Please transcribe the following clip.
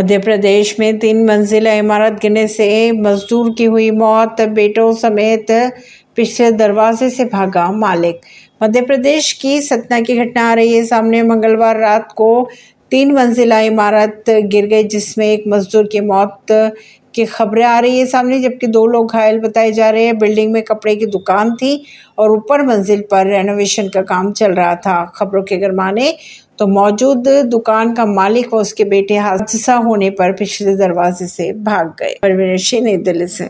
मध्य प्रदेश में तीन मंजिला इमारत गिरने से मजदूर की हुई मौत, बेटों समेत पिछले दरवाजे से भागा मालिक। मध्य प्रदेश की सतना की घटना आ रही है। सामने मंगलवार रात को तीन मंजिला इमारत गिर गई जिसमें एक मजदूर की मौत की खबरें आ रही है सामने, जबकि दो लोग घायल बताए जा रहे हैं। बिल्डिंग में कपड़े की दुकान थी और ऊपर मंजिल पर रेनोवेशन का काम चल रहा था। खबरों के अगर माने तो मौजूद दुकान का मालिक और उसके बेटे हादसा होने पर पिछले दरवाजे से भाग गए। परवीन सिंह, नई दिल्ली से।